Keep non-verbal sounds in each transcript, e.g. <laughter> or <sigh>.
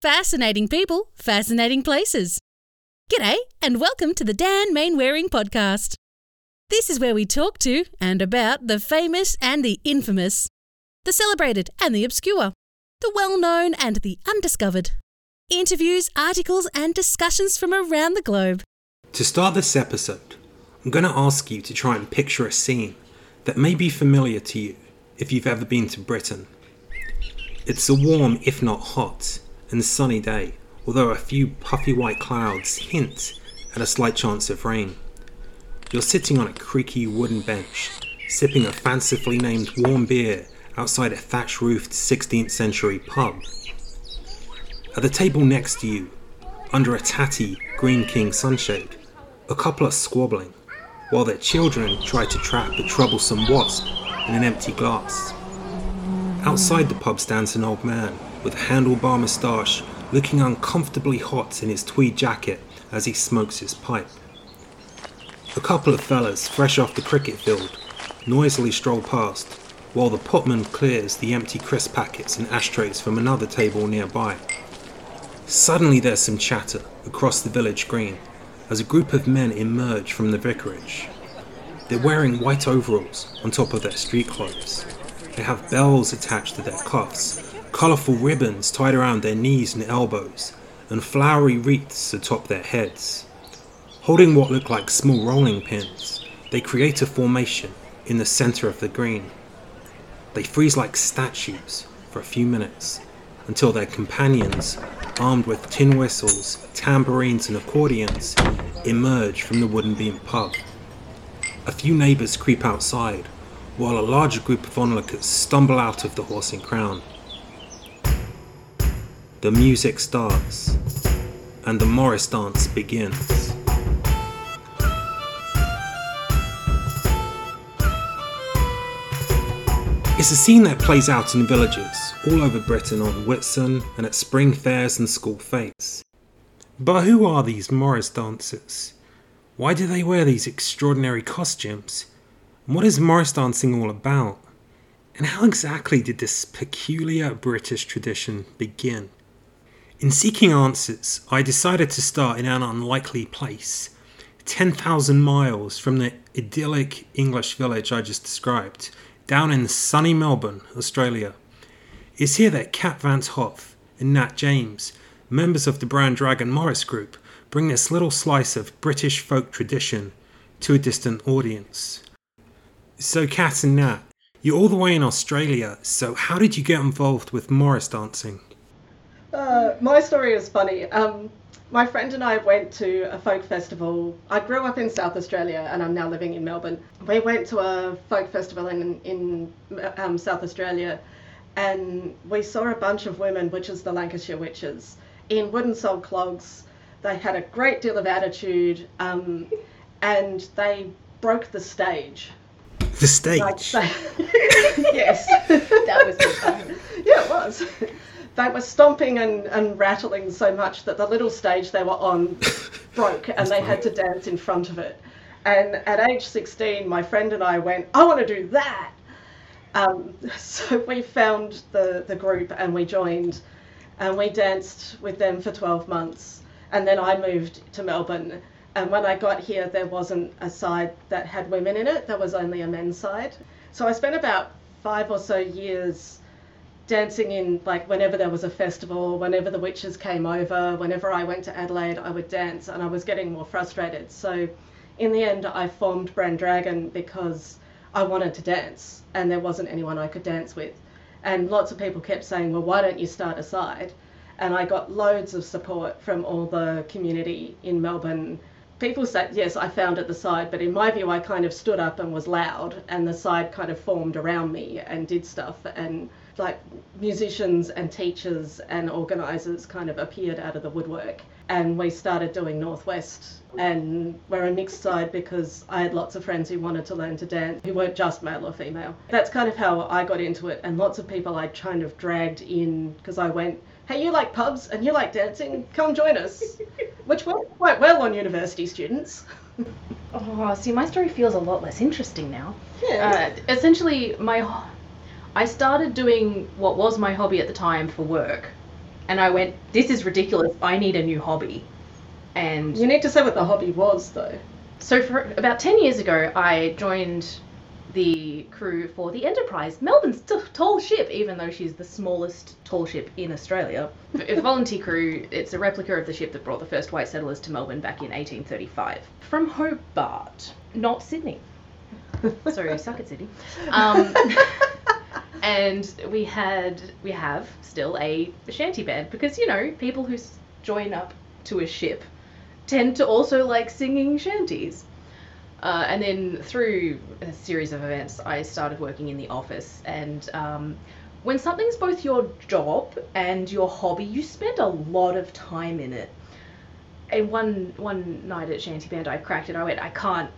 Fascinating people, fascinating places. G'day, and welcome to the Dan Mainwaring podcast. This is where we talk to and about the famous and the infamous, the celebrated and the obscure, the well known and the undiscovered. Interviews, articles, and discussions from around the globe. To start this episode, I'm going to ask you to try and picture a scene that may be familiar to you if you've ever been to Britain. It's a warm, if not hot, and sunny day, although a few puffy white clouds hint at a slight chance of rain. You're sitting on a creaky wooden bench, sipping a fancifully named warm beer outside a thatch roofed 16th century pub. At the table next to you, under a tatty Greene King sunshade, a couple are squabbling, while their children try to trap a troublesome wasp in an empty glass. Outside the pub stands an old man with handlebar moustache, looking uncomfortably hot in his tweed jacket as he smokes his pipe. A couple of fellas, fresh off the cricket field, noisily stroll past, while the potman clears the empty crisp packets and ashtrays from another table nearby. Suddenly there's some chatter across the village green as a group of men emerge from the vicarage. They're wearing white overalls on top of their street clothes. They have bells attached to their cuffs colourful ribbons tied around their knees and elbows, and flowery wreaths atop their heads. Holding what look like small rolling pins, they create a formation in the centre of the green. They freeze like statues for a few minutes until their companions, armed with tin whistles, tambourines, and accordions, emerge from the wooden beam pub. A few neighbours creep outside, while a larger group of onlookers stumble out of the Horse and Crown. The music starts, and the Morris dance begins. It's a scene that plays out in villages all over Britain on Whitsun and at spring fairs and school fetes. But who are these Morris dancers? Why do they wear these extraordinary costumes? And what is Morris dancing all about? And how exactly did this peculiar British tradition begin? In seeking answers, I decided to start in an unlikely place, 10,000 miles from the idyllic English village I just described, down in sunny Melbourne, Australia. It's here that Cat Van't Hof and Nat James, members of the Brandragon Morris Group, bring this little slice of British folk tradition to a distant audience. So, Cat and Nat, you're all the way in Australia, so how did you get involved with Morris dancing? Uh, my story is funny. Um, my friend and I went to a folk festival. I grew up in South Australia and I'm now living in Melbourne. We went to a folk festival in, in um, South Australia and we saw a bunch of women, which is the Lancashire Witches, in wooden sole clogs. They had a great deal of attitude um, and they broke the stage. The stage? <laughs> yes. that was <laughs> fun. yeah, it was they were stomping and, and rattling so much that the little stage they were on <laughs> broke and they had to dance in front of it. And at age 16, my friend and I went, I want to do that. Um, <laughs> so we found the, the group and we joined and we danced with them for 12 months. And then I moved to Melbourne. And when I got here, there wasn't a side that had women in it, there was only a men's side. So I spent about five or so years dancing in like whenever there was a festival, whenever the witches came over, whenever I went to Adelaide, I would dance, and I was getting more frustrated. So, in the end, I formed Brandragon because I wanted to dance, and there wasn't anyone I could dance with. And lots of people kept saying, "Well, why don't you start a side?" And I got loads of support from all the community in Melbourne. People said, yes, I found it the side, but in my view, I kind of stood up and was loud, and the side kind of formed around me and did stuff. And like musicians and teachers and organisers kind of appeared out of the woodwork. And we started doing Northwest. And we're a mixed side because I had lots of friends who wanted to learn to dance who weren't just male or female. That's kind of how I got into it. And lots of people I kind of dragged in because I went, hey, you like pubs and you like dancing? Come join us. Which worked quite well on university students. oh, see, my story feels a lot less interesting now. Yeah. Uh, essentially, my I started doing what was my hobby at the time for work, and I went, "This is ridiculous. I need a new hobby." And You need to say what the hobby was, though. so for about 10 years ago, I joined the crew for the Enterprise, Melbourne's t- tall ship, even though she's the smallest tall ship in Australia. <laughs> It's a volunteer crew. It's a replica of the ship that brought the first white settlers to Melbourne back in 1835 from Hobart, not Sydney. <laughs> So suck it, Sydney. <laughs> Um, and we had, we have still a shanty band because you know people who join up to a ship tend to also like singing shanties. Uh, and then through a series of events, I started working in the office. And um, when something's both your job and your hobby, you spend a lot of time in it. And one one night at Shanty Band, I cracked it. I went, I can't.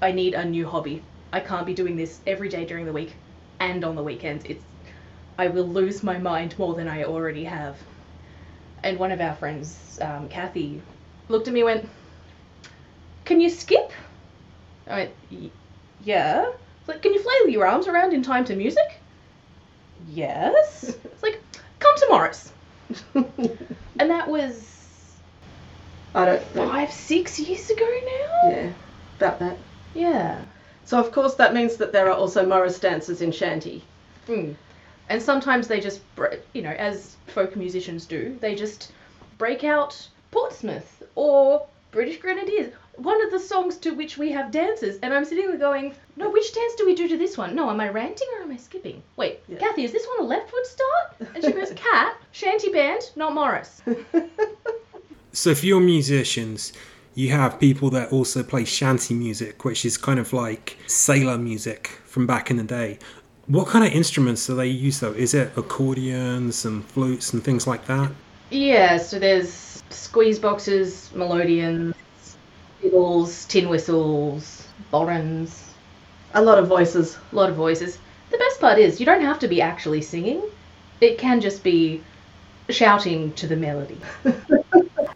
I need a new hobby. I can't be doing this every day during the week and on the weekends. It's I will lose my mind more than I already have. And one of our friends, um, Kathy, looked at me and went, Can you skip? I went, "Y- Yeah. It's like, Can you flail your arms around in time to music? Yes. It's like, Come to Morris. <laughs> And that was I don't know. five, six years ago now? Yeah, about that. Yeah. So, of course, that means that there are also Morris dancers in Shanty. Mm. And sometimes they just, you know, as folk musicians do, they just break out Portsmouth or British Grenadiers. One of the songs to which we have dances, and I'm sitting there going, no, which dance do we do to this one? No, am I ranting or am I skipping? Wait, Yeah. Kathy, is this one a left foot start? And she goes, <laughs> Cat, shanty band, not Morris. <laughs> So for your musicians, you have people that also play shanty music, which is kind of like sailor music from back in the day. What kind of instruments do they use though? Is it accordions and flutes and things like that? Yeah, so there's squeeze boxes, melodeons, fiddles, tin whistles, bodhrans, A lot of voices. a lot of voices. The best part is you don't have to be actually singing. It can just be shouting to the melody. <laughs>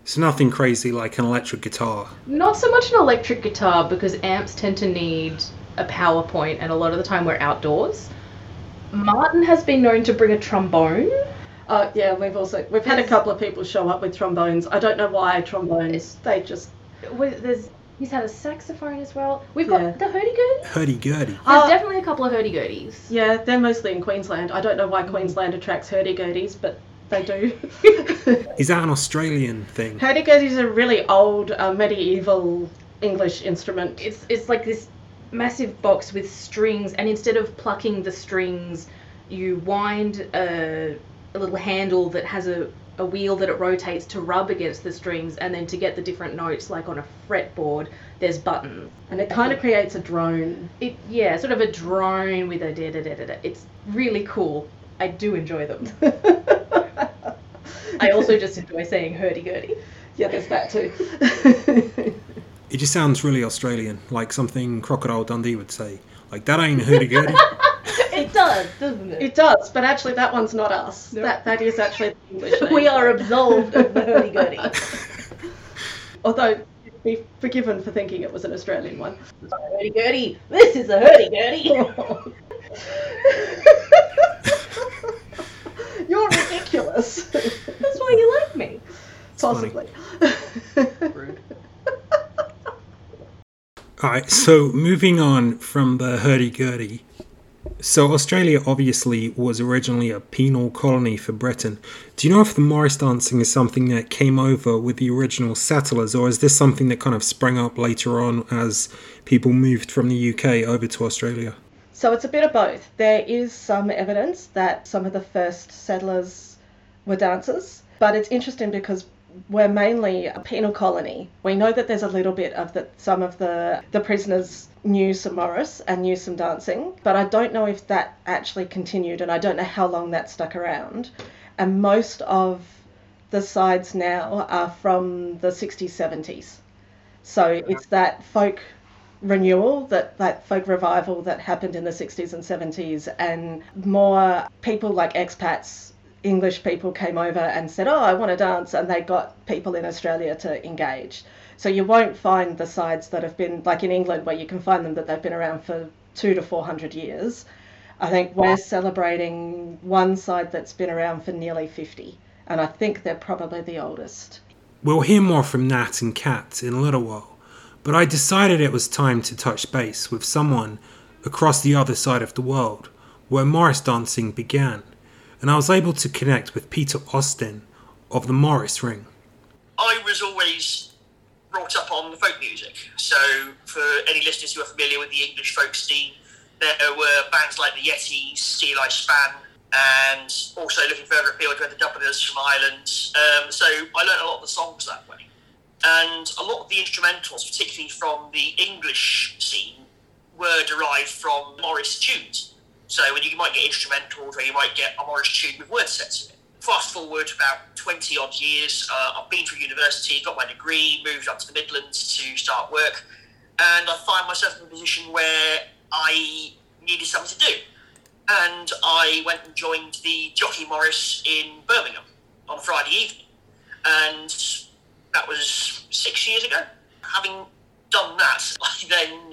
it's nothing crazy like an electric guitar. Not so much an electric guitar because amps tend to need a power point and a lot of the time we're outdoors. Martin has been known to bring a trombone. Uh, yeah, we've also we've had a couple of people show up with trombones. I don't know why trombones. They just With- There's he's had a saxophone as well. We've got Yeah. the hurdy-gurdy. Hurdy-gurdy. There's Uh, definitely a couple of hurdy-gurdies. yeah, they're mostly in Queensland. I don't know why Queensland attracts hurdy-gurdies, but they do. <laughs> Is that an Australian thing? hurdy-gurdies is a really old uh, medieval English instrument. it's it's like this massive box with strings and instead of plucking the strings you wind a, a little handle that has a, a wheel that it rotates to rub against the strings and then to get the different notes like on a fretboard there's buttons and it kind of creates a drone. it yeah sort of a drone with a da da da da da it's really cool i do enjoy them <laughs> i also just enjoy saying hurdy-gurdy yeah, there's that too. It just sounds really Australian, like something Crocodile Dundee would say. Like that ain't a <laughs> hurdy-gurdy. It does doesn't it, it does, but actually that one's not us. No. That that is actually the English <laughs> name. we are absolved of the hurdy-gurdy <laughs> Although be forgiven for thinking it was an Australian one. hurdy gurdy. This is a hurdy gurdy. <laughs> You're ridiculous. That's why you like me. It's Possibly. Rude. All right, so moving on from the hurdy-gurdy. So Australia obviously was originally a penal colony for Britain. Do you know if the Morris dancing is something that came over with the original settlers, or is this something that kind of sprang up later on as people moved from the UK over to Australia? So it's a bit of both. There is some evidence that some of the first settlers were dancers, but it's interesting because we're mainly a penal colony. We know that there's a little bit of that some of the the prisoners knew some Morris and knew some dancing, but I don't know if that actually continued and I don't know how long that stuck around. And most of the sides now are from the 60s, 70s. So it's that folk renewal, that, that folk revival that happened in the 60s and 70s, and more people like expats, English people came over and said, Oh, I want to dance, and they got people in Australia to engage. So you won't find the sides that have been, like in England, where you can find them that they've been around for two to 400 years. I think we're celebrating one side that's been around for nearly 50. and I think they're probably the oldest. We'll hear more from Nat and Cat in a little while, but I decided it was time to touch base with someone across the other side of the world where Morris dancing began, and I was able to connect with Peter Austin of the Morris Ring. I was always brought up on folk music, so for any listeners who are familiar with the English folk scene, there were bands like the Yetties, Steel Eye Span, and also looking further afield, we had the Dubliners from Ireland. Um, so I learned a lot of the songs that way. And a lot of the instrumentals, particularly from the English scene, were derived from Morris tunes. So you might get instrumentals or you might get a Morris tune with word sets in it. Fast forward about 20 odd years, uh, I've been through university, got my degree, moved up to the Midlands to start work, and I find myself in a position where I needed something to do. And I went and joined the Jockey Morris in Birmingham on Friday evening. And that was six years ago. Having done that, <laughs> I then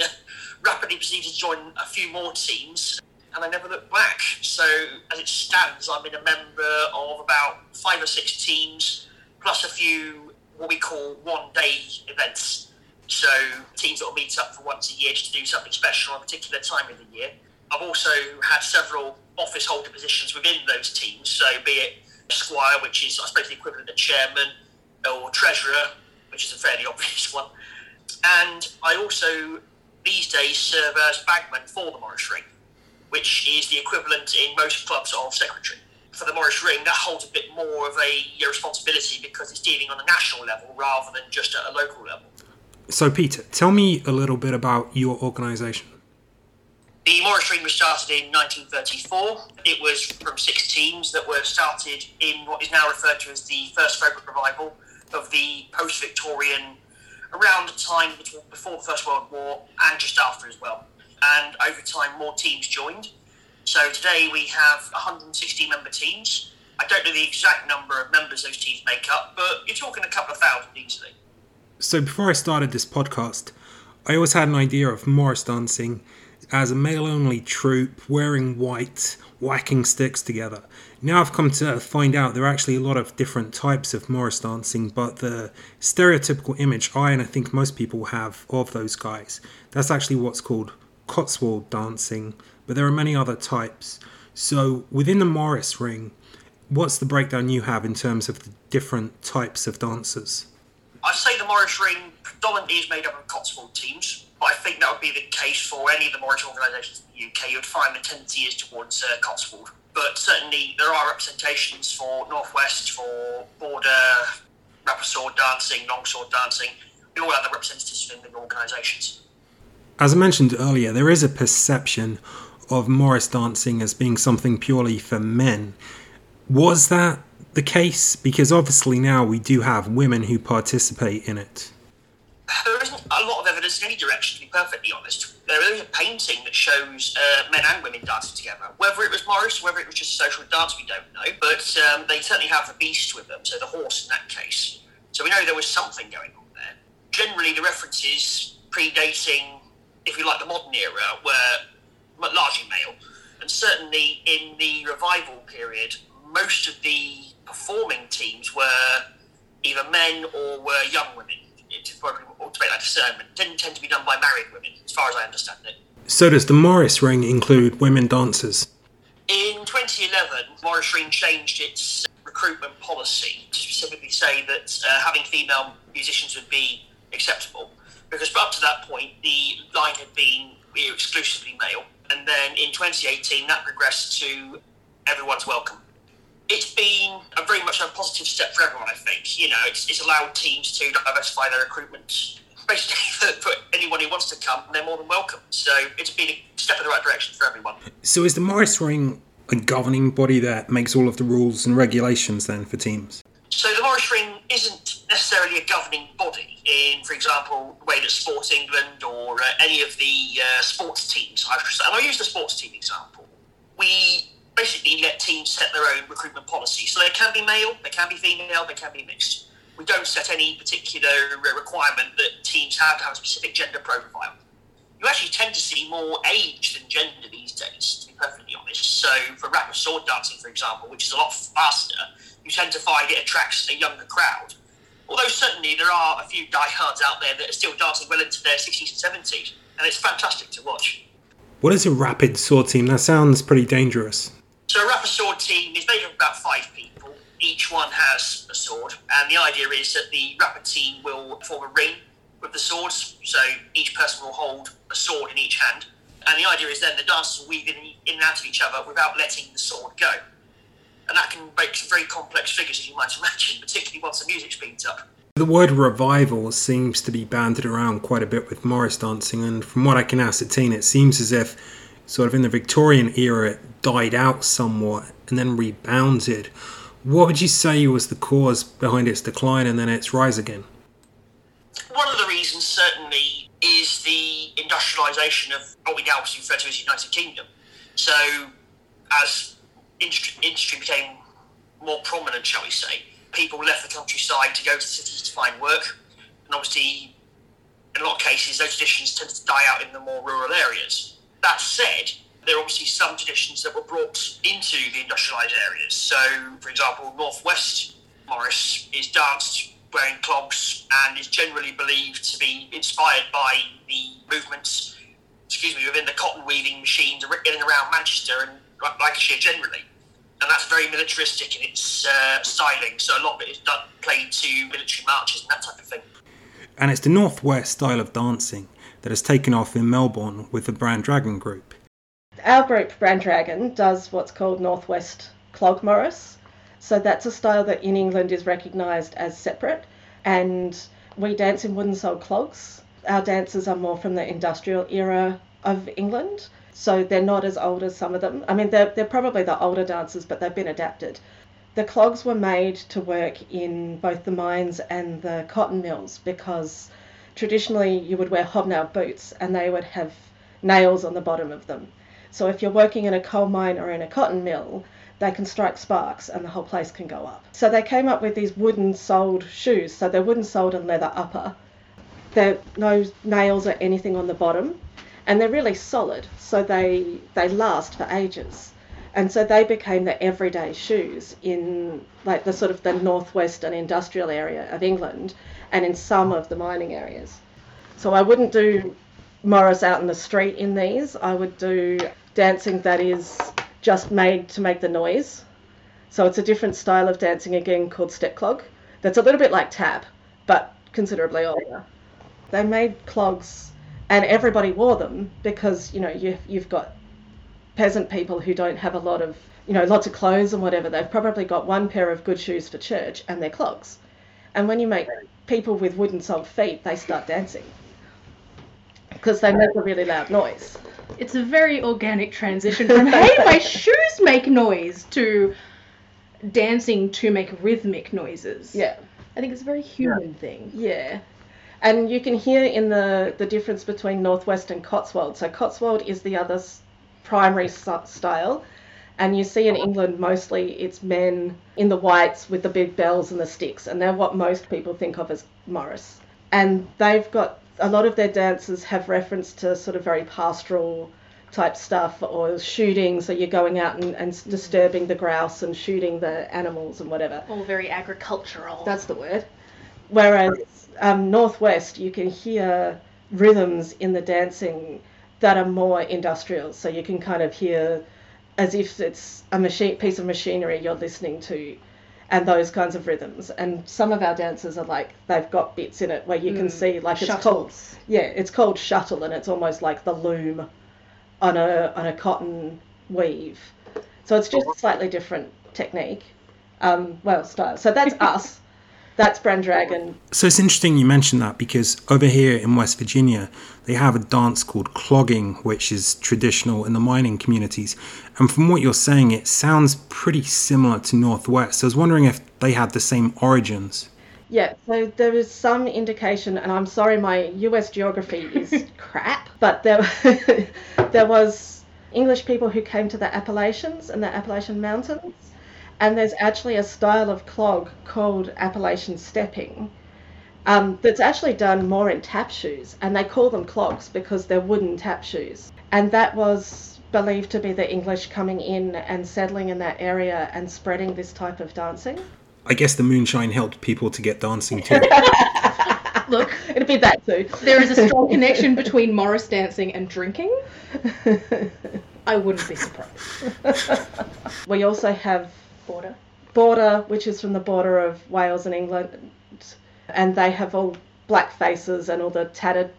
rapidly proceeded to join a few more teams and I never looked back. So as it stands, I'm in a member of about five or six teams, plus a few what we call one-day events. So teams that will meet up for once a year just to do something special on a particular time of the year. I've also had several office holder positions within those teams. So be it Squire, which is I suppose the equivalent of chairman, or treasurer, which is a fairly <laughs> obvious one. And I also these days serve as bagman for the Morris Ring which is the equivalent in most clubs of secretary. For the Morris Ring, that holds a bit more of a uh, responsibility because it's dealing on a national level rather than just at a local level. So, Peter, tell me a little bit about your organisation. The Morris Ring was started in 1934. It was from six teams that were started in what is now referred to as the first folk revival of the post Victorian, around the time before the First World War and just after as well and over time more teams joined. So today we have 160 member teams. I don't know the exact number of members those teams make up, but you're talking a couple of thousand easily. So before I started this podcast, I always had an idea of Morris dancing as a male only troupe wearing white, whacking sticks together. Now I've come to find out there are actually a lot of different types of Morris dancing, but the stereotypical image I and I think most people have of those guys, that's actually what's called Cotswold dancing, but there are many other types. So within the Morris ring, what's the breakdown you have in terms of the different types of dancers? I'd say the Morris ring predominantly is made up of Cotswold teams, but I think that would be the case for any of the Morris organisations in the UK. You would find the tendency is towards uh, Cotswold. But certainly there are representations for Northwest, for Border, Rapper Sword dancing, Longsword dancing. We all have the representatives within the organisations. As I mentioned earlier, there is a perception of Morris dancing as being something purely for men. Was that the case? Because obviously now we do have women who participate in it. There isn't a lot of evidence in any direction, to be perfectly honest. There is a painting that shows uh, men and women dancing together. Whether it was Morris, whether it was just social dance, we don't know. But um, they certainly have the beast with them, so the horse in that case. So we know there was something going on there. Generally, the references predating if you like, the modern era were largely male. And certainly in the revival period, most of the performing teams were either men or were young women. To, to make that discernment, it didn't tend to be done by married women, as far as I understand it. So, does the Morris Ring include women dancers? In 2011, Morris Ring changed its recruitment policy to specifically say that uh, having female musicians would be acceptable because up to that point the line had been exclusively male, and then in 2018 that progressed to everyone's welcome. It's been a very much a positive step for everyone. I think you know it's, it's allowed teams to diversify their recruitment. Basically, <laughs> for anyone who wants to come, they're more than welcome. So it's been a step in the right direction for everyone. So is the Morris Ring a governing body that makes all of the rules and regulations then for teams? So the Morris Ring isn't necessarily a governing body in, for example, the way that Sports England or uh, any of the uh, sports teams, and I'll use the sports team example, we basically let teams set their own recruitment policy. So they can be male, they can be female, they can be mixed. We don't set any particular requirement that teams have to have a specific gender profile. You actually tend to see more age than gender these days, to be perfectly honest. So for rapper sword dancing, for example, which is a lot faster, you tend to find it attracts a younger crowd. Although certainly there are a few diehards out there that are still dancing well into their 60s and 70s, and it's fantastic to watch. What is a rapper sword team? That sounds pretty dangerous. So a rapper sword team is made up of about five people. Each one has a sword, and the idea is that the rapper team will form a ring with the swords. So each person will hold a sword in each hand, and the idea is then the dancers will weave in, in and out of each other without letting the sword go. And that can make some very complex figures, as you might imagine, <laughs> particularly once the music speeds up. The word revival seems to be banded around quite a bit with Morris dancing, and from what I can ascertain, it seems as if, sort of in the Victorian era, it died out somewhat and then rebounded. What would you say was the cause behind its decline and then its rise again? One of the reasons, certainly, is the industrialisation of what we now refer to as the United Kingdom. So, as industry, industry became more prominent, shall we say, people left the countryside to go to the cities to find work. And obviously, in a lot of cases, those traditions tend to die out in the more rural areas. That said, there are obviously some traditions that were brought into the industrialised areas. So, for example, Northwest Morris is danced wearing clogs and is generally believed to be inspired by the movements, excuse me, within the cotton weaving machines in and around Manchester and Lancashire generally. And that's very militaristic in its uh, styling. So a lot of it is done, played to military marches and that type of thing. And it's the Northwest style of dancing that has taken off in Melbourne with the Brandragon group. Our group, Brandragon, does what's called Northwest Clog Morris. So that's a style that in England is recognised as separate. And we dance in wooden soled clogs. Our dancers are more from the industrial era of England. So they're not as old as some of them. I mean, they're, they're probably the older dancers, but they've been adapted. The clogs were made to work in both the mines and the cotton mills because traditionally you would wear hobnail boots and they would have nails on the bottom of them. So if you're working in a coal mine or in a cotton mill, they can strike sparks and the whole place can go up. So they came up with these wooden soled shoes. So they're wooden soled and leather upper. There are no nails or anything on the bottom, and they're really solid. So they they last for ages. And so they became the everyday shoes in like the sort of the northwest and industrial area of England and in some of the mining areas. So I wouldn't do Morris out in the street in these. I would do dancing that is just made to make the noise. So it's a different style of dancing again called step clog. That's a little bit like tap, but considerably older. They made clogs, and everybody wore them because you know you, you've got peasant people who don't have a lot of you know lots of clothes and whatever. They've probably got one pair of good shoes for church and their clogs. And when you make people with wooden soled feet, they start dancing because they make a really loud noise. It's a very organic transition from hey, my <laughs> shoes make noise to dancing to make rhythmic noises. Yeah. I think it's a very human thing. Yeah. And you can hear in the, the difference between Northwest and Cotswold. So Cotswold is the other primary style. And you see in England mostly it's men in the whites with the big bells and the sticks. And they're what most people think of as Morris. And they've got a lot of their dances have reference to sort of very pastoral type stuff or shooting. So you're going out and, and disturbing the grouse and shooting the animals and whatever. All very agricultural. That's the word. Whereas um, Northwest, you can hear rhythms in the dancing that are more industrial. So you can kind of hear as if it's a machine piece of machinery you're listening to and those kinds of rhythms. And some of our dancers are like they've got bits in it where you can see like it's called yeah, it's called shuttle and it's almost like the loom on a on a cotton weave. So it's just a slightly different technique. Um, well, style. So that's <laughs> us. That's Brandragon. So it's interesting you mentioned that because over here in West Virginia, they have a dance called clogging, which is traditional in the mining communities. And from what you're saying, it sounds pretty similar to Northwest. So I was wondering if they had the same origins. Yeah, so there is some indication, and I'm sorry, my US geography is <laughs> crap, but there, <laughs> there was English people who came to the Appalachians and the Appalachian Mountains, and there's actually a style of clog called Appalachian stepping um, that's actually done more in tap shoes, and they call them clogs because they're wooden tap shoes. And that was believed to be the English coming in and settling in that area and spreading this type of dancing. I guess the moonshine helped people to get dancing too. <laughs> Look, It'd be that too. there is a strong connection between Morris dancing and drinking. <laughs> I wouldn't be surprised. We also have Border. Border, which is from the border of Wales and England, and they have all black faces and all the tattered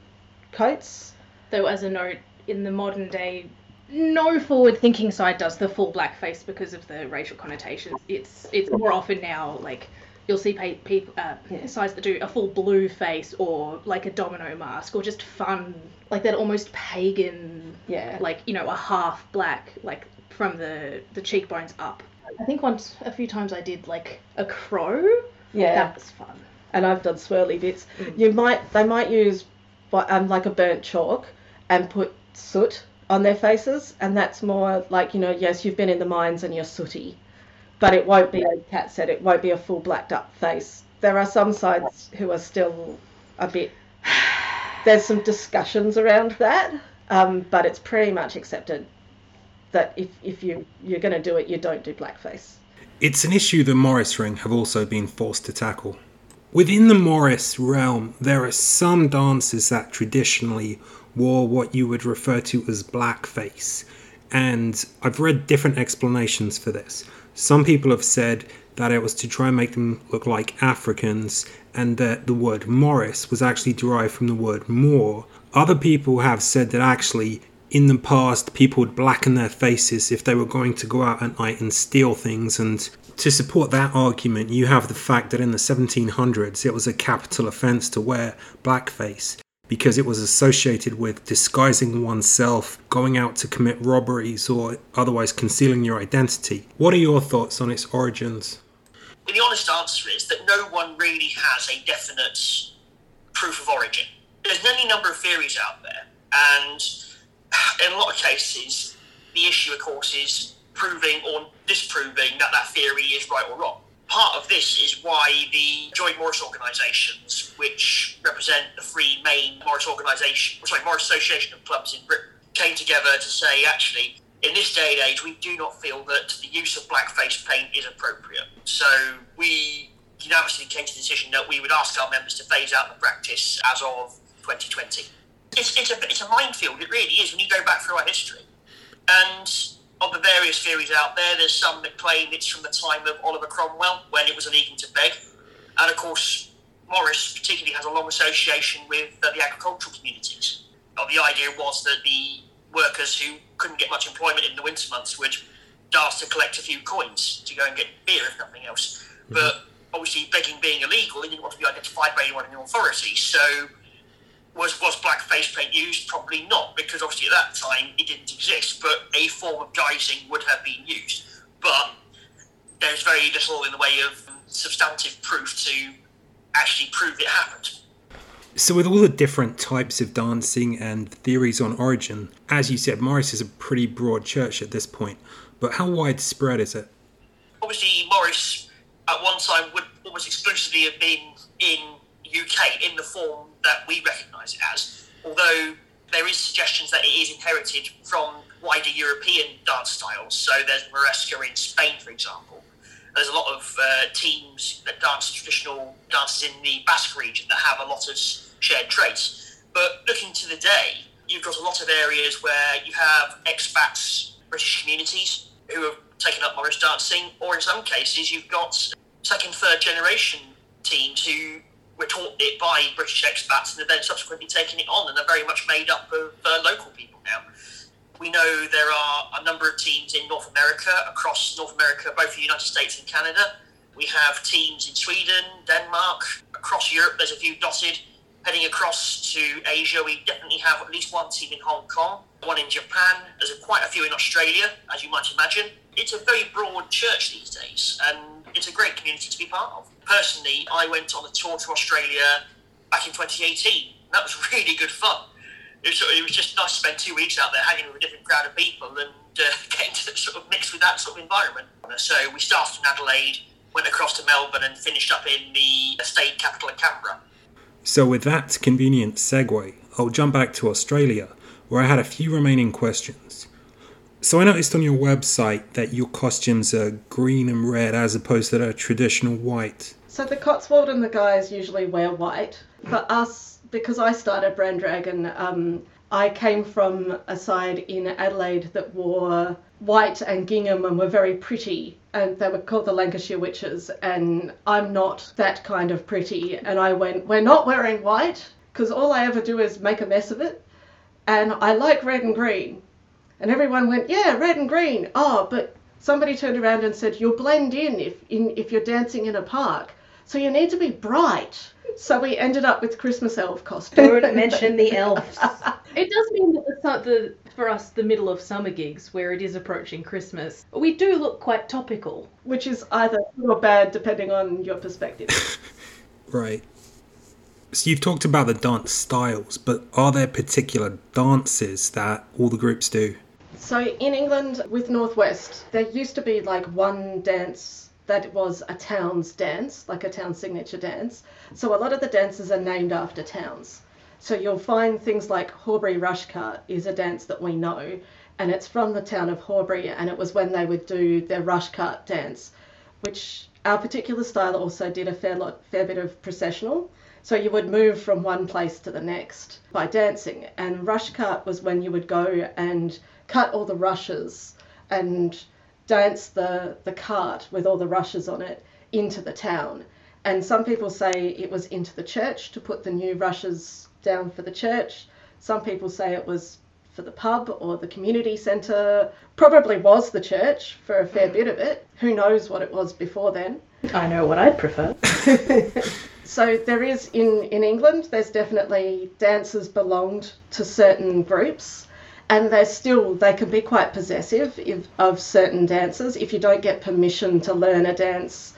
coats. Though, as a note, in the modern day, no forward-thinking side does the full blackface because of the racial connotations. It's it's more often now like you'll see pe- people uh, Yeah. sides that do a full blue face or like a domino mask or just fun like that almost pagan Yeah. like you know a half black like from the the cheekbones up. I think once a few times I did like a crow. Yeah. That was fun. and I've done swirly bits. Mm. You might they might use um, like a burnt chalk and put soot on their faces, and that's more like you know yes you've been in the mines and you're sooty, but it won't be as Cat said it won't be a full blacked up face. There are some sides who are still a bit. <sighs> There's some discussions around that, um, but it's pretty much accepted that if if you you're going to do it, you don't do blackface. It's an issue the Morris Ring have also been forced to tackle. Within the Morris realm, there are some dancers that traditionally wore what you would refer to as blackface, and I've read different explanations for this. Some people have said that it was to try and make them look like Africans, and that the word Morris was actually derived from the word Moor. Other people have said that actually in the past, people would blacken their faces if they were going to go out at night and steal things. And to support that argument, you have the fact that in the 1700s it was a capital offence to wear blackface because it was associated with disguising oneself, going out to commit robberies, or otherwise concealing your identity. What are your thoughts on its origins? Well, the honest answer is that no one really has a definite proof of origin. There's any number of theories out there, and in a lot of cases, the issue, of course, is proving or disproving that that theory is right or wrong. Part of this is why the joint Morris organisations, which represent the three main Morris organisation, sorry, Morris Association of clubs in Britain, came together to say, actually, in this day and age, we do not feel that the use of blackface paint is appropriate. So we unanimously came to the decision that we would ask our members to phase out the practice as of 2020. It's, it's, a, it's a minefield, it really is, when you go back through our history. And of the various theories out there, there's some that claim it's from the time of Oliver Cromwell, when it was illegal to beg. And of course, Morris particularly has a long association with uh, the agricultural communities. Uh, the idea was that the workers who couldn't get much employment in the winter months would dance to collect a few coins to go and get beer, if nothing else. But obviously, begging being illegal, they didn't want to be identified by anyone in the authority. So, was was black face paint used? Probably not, because obviously at that time it didn't exist. But a form of guising would have been used. But there's very little in the way of substantive proof to actually prove it happened. So, with all the different types of dancing and theories on origin, as you said, Morris is a pretty broad church at this point. But how widespread is it? obviously Morris at one time would almost exclusively have been in UK in the form that we recognise it as, although there is suggestions that it is inherited from wider European dance styles. So there's Moresca in Spain, for example. There's a lot of uh, teams that dance traditional dances in the Basque region that have a lot of shared traits. But looking to the day, you've got a lot of areas where you have expats, British communities who have taken up Morris dancing, or in some cases, you've got second, third generation teams who were taught it by British expats and have then subsequently taken it on and are very much made up of uh, local people now. We know there are a number of teams in North America, across North America, both the United States and Canada. We have teams in Sweden, Denmark, across Europe, there's a few dotted. Heading across to Asia, we definitely have at least one team in Hong Kong, one in Japan. There's quite a few in Australia, as you might imagine. It's a very broad church these days, and it's a great community to be part of. Personally, I went on a tour to Australia back in 2018. That was <laughs> really good fun. It was, it was just nice to spend two weeks out there hanging with a different crowd of people and uh, <laughs> getting to sort of mix with that sort of environment. So we started in Adelaide, went across to Melbourne, and finished up in the state capital of Canberra. So, with that convenient segue, I'll jump back to Australia, where I had a few remaining questions. So I noticed on your website that your costumes are green and red as opposed to the traditional white. So the Cotswold and the guys usually wear white. For us, because I started Brandragon, um, I came from a side in Adelaide that wore white and gingham and were very pretty. And they were called the Lancashire Witches. And I'm not that kind of pretty. And I went, We're not wearing white because all I ever do is make a mess of it. And I like red and green. And everyone went, Yeah, red and green. Oh, but somebody turned around and said, You'll blend in if, in, if you're dancing in a park. So you need to be bright. So we ended up with Christmas elf costumes. Don't mention the elves. <laughs> It does mean that the, the for us the middle of summer gigs where it is approaching Christmas, we do look quite topical. which is either good or bad depending on your perspective. <laughs> Right. So you've talked about the dance styles, but are there particular dances that all the groups do? So in England with Northwest, there used to be like one dance that was a town's dance, like a town signature dance. So a lot of the dances are named after towns. So you'll find things like Horbury Rushcart is a dance that we know, and it's from the town of Horbury, and it was when they would do their rushcart dance, which our particular style also did a fair lot, fair bit of processional. So you would move from one place to the next by dancing, and rushcart was when you would go and cut all the rushes and dance the the cart with all the rushes on it into the town. And some people say it was into the church to put the new rushes down for the church. Some people say it was for the pub or the community centre. Probably was the church for a fair bit of it. Who knows what it was before then. I know what I'd prefer. <laughs> So there is in in England. There's definitely dances belonged to certain groups, and they're still they can be quite possessive if, of certain dances. If you don't get permission to learn a dance,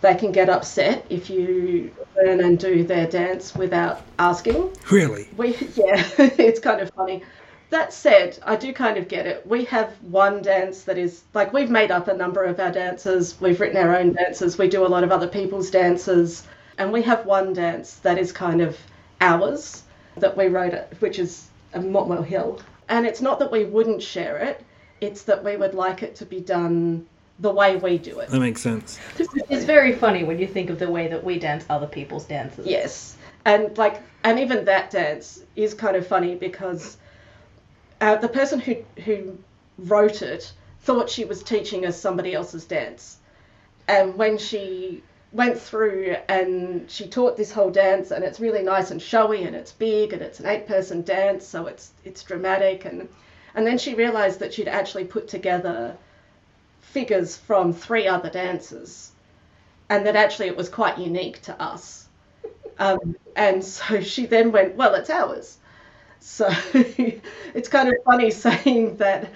they can get upset if you learn and do their dance without asking. Really? We <laughs> yeah, <laughs> it's kind of funny. That said, I do kind of get it. We have one dance that is like we've made up a number of our dances. We've written our own dances. We do a lot of other people's dances, and we have one dance that is kind of ours that we wrote it, which is a Motwell Hill. And it's not that we wouldn't share it; it's that we would like it to be done the way we do it. That makes sense. It's very funny when you think of the way that we dance other people's dances. Yes, and like, and even that dance is kind of funny because uh, the person who who wrote it thought she was teaching us somebody else's dance, and when she went through and she taught this whole dance, and it's really nice and showy, and it's big, and it's an eight-person dance, so it's it's dramatic, and and then she realised that she'd actually put together figures from three other dances, and that actually it was quite unique to us. <laughs> Um, and so she then went, well, it's ours. So <laughs> it's kind of funny <laughs> saying that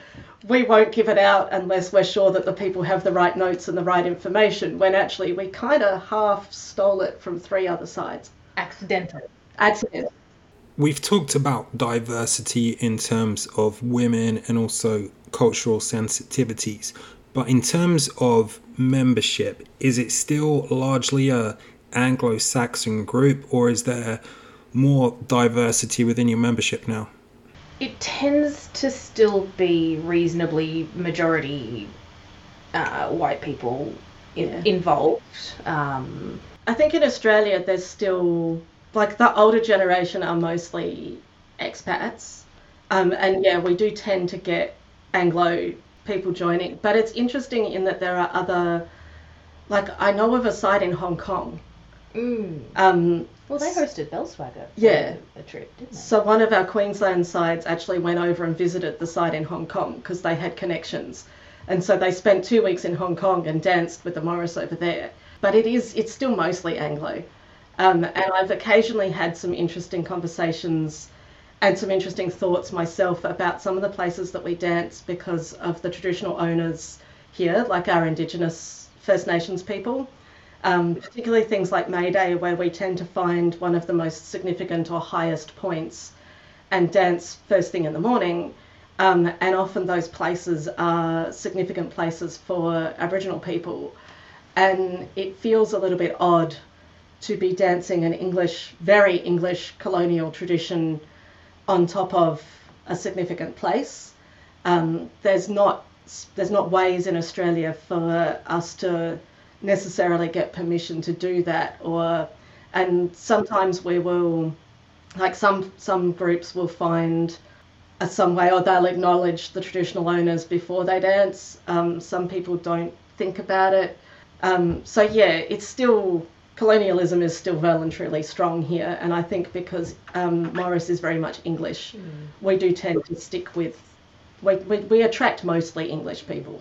we won't give it out unless we're sure that the people have the right notes and the right information, when actually we kind of half stole it from three other sides. Accidental. Accident. We've talked about diversity in terms of women and also cultural sensitivities, but in terms of membership, is it still largely a Anglo-Saxon group, or is there more diversity within your membership now? It tends to still be reasonably majority uh, white people in, Yeah. involved. Um, I think in Australia there's still like the older generation are mostly expats, um, and yeah, we do tend to get Anglo people joining. But it's interesting in that there are other, like I know of a site in Hong Kong. Um, well, they hosted Bellswagger for Yeah. a trip, didn't they? so one of our Queensland sides actually went over and visited the site in Hong Kong because they had connections, and so they spent two weeks in Hong Kong and danced with the Morris over there. But it is it's still mostly Anglo, um, and I've occasionally had some interesting conversations and some interesting thoughts myself about some of the places that we dance because of the traditional owners here, like our Indigenous First Nations people. Um, particularly things like May Day, where we tend to find one of the most significant or highest points and dance first thing in the morning. Um, and often those places are significant places for Aboriginal people. And it feels a little bit odd to be dancing an English, very English colonial tradition on top of a significant place. Um, there's not there's not ways in Australia for us to necessarily get permission to do that, or and sometimes we will, like some some groups will find a, some way, or they'll acknowledge the traditional owners before they dance. Um, some people don't think about it. Um, so yeah, it's still colonialism is still well and truly strong here, and I think because um, Morris is very much English, mm. we do tend to stick with. We, we, we attract mostly English people.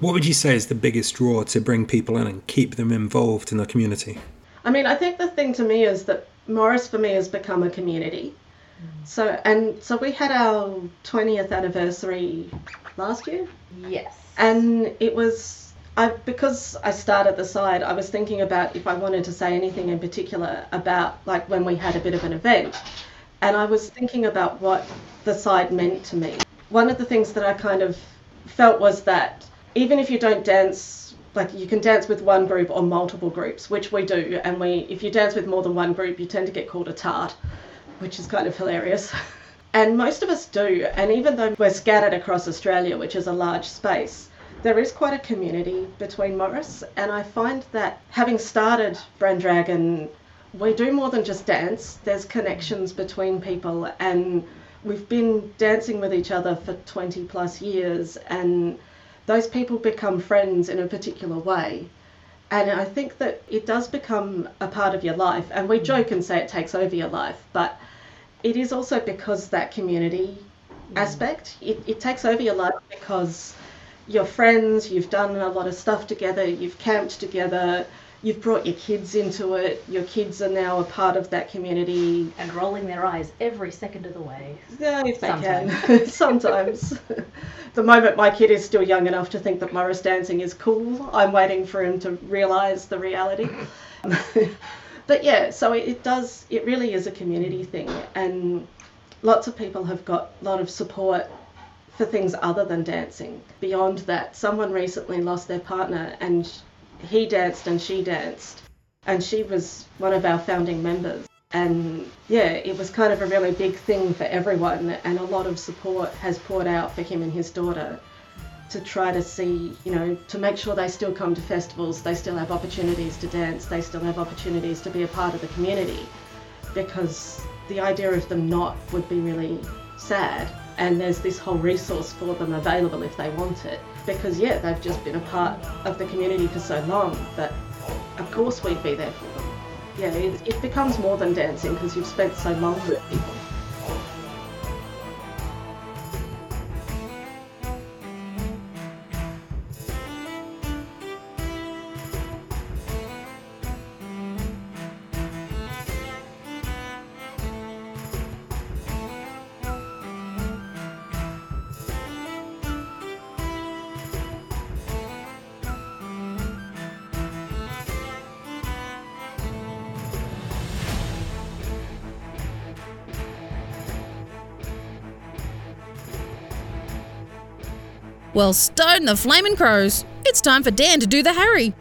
What would you say is the biggest draw to bring people in and keep them involved in the community? I mean, I think the thing to me is that Morris for me has become a community. Mm. So and so we had our 20th anniversary last year. Yes. And it was I because I started the side, I was thinking about if I wanted to say anything in particular about like when we had a bit of an event. And I was thinking about what the side meant to me. One of the things that I kind of felt was that even if you don't dance like you can dance with one group or multiple groups, which we do, and we if you dance with more than one group, you tend to get called a tart, which is kind of hilarious. <laughs> and most of us do, and even though we're scattered across Australia, which is a large space, there is quite a community between Morris, and I find that having started Brandragon, we do more than just dance. There's connections between people, and we've been dancing with each other for 20 plus years, and those people become friends in a particular way. And I think that it does become a part of your life. And we joke and say it takes over your life, but it is also because that community mm. aspect, it, it takes over your life because you're friends, you've done a lot of stuff together, you've camped together, you've brought your kids into it. Your kids are now a part of that community. And rolling their eyes every second of the way. Yeah, if they Sometimes. can. <laughs> <laughs> Sometimes. the moment my kid is still young enough to think that Morris dancing is cool, I'm waiting for him to realise the reality. <laughs> but yeah, so it, it does, it really is a community thing. And lots of people have got a lot of support for things other than dancing. Beyond that, someone recently lost their partner and he danced and she danced, and she was one of our founding members. And yeah, it was kind of a really big thing for everyone, and a lot of support has poured out for him and his daughter to try to see, you know, to make sure they still come to festivals, they still have opportunities to dance, they still have opportunities to be a part of the community, because the idea of them not would be really sad. And there's this whole resource for them available if they want it because yeah, they've just been a part of the community for so long that of course we'd be there for them. Yeah, it, it becomes more than dancing because you've spent so long with people. Well, stone the flaming crows. It's time for Dan to do the Harry.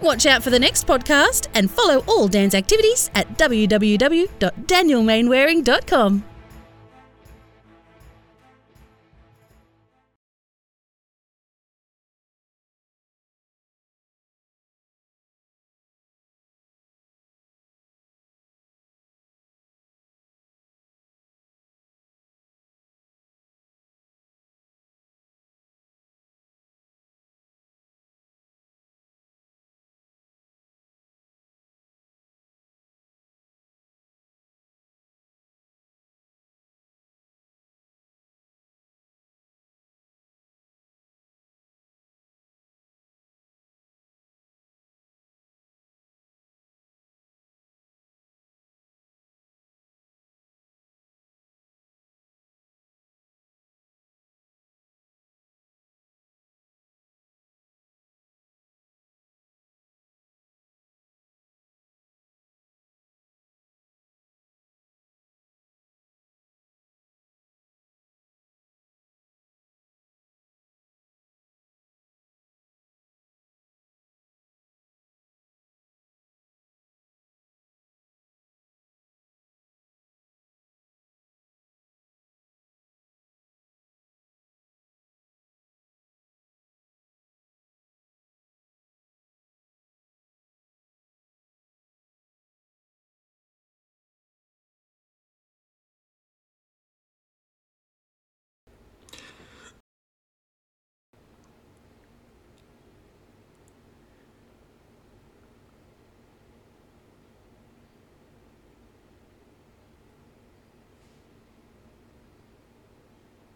Watch out for the next podcast and follow all Dan's activities at www.danielmainwaring.com.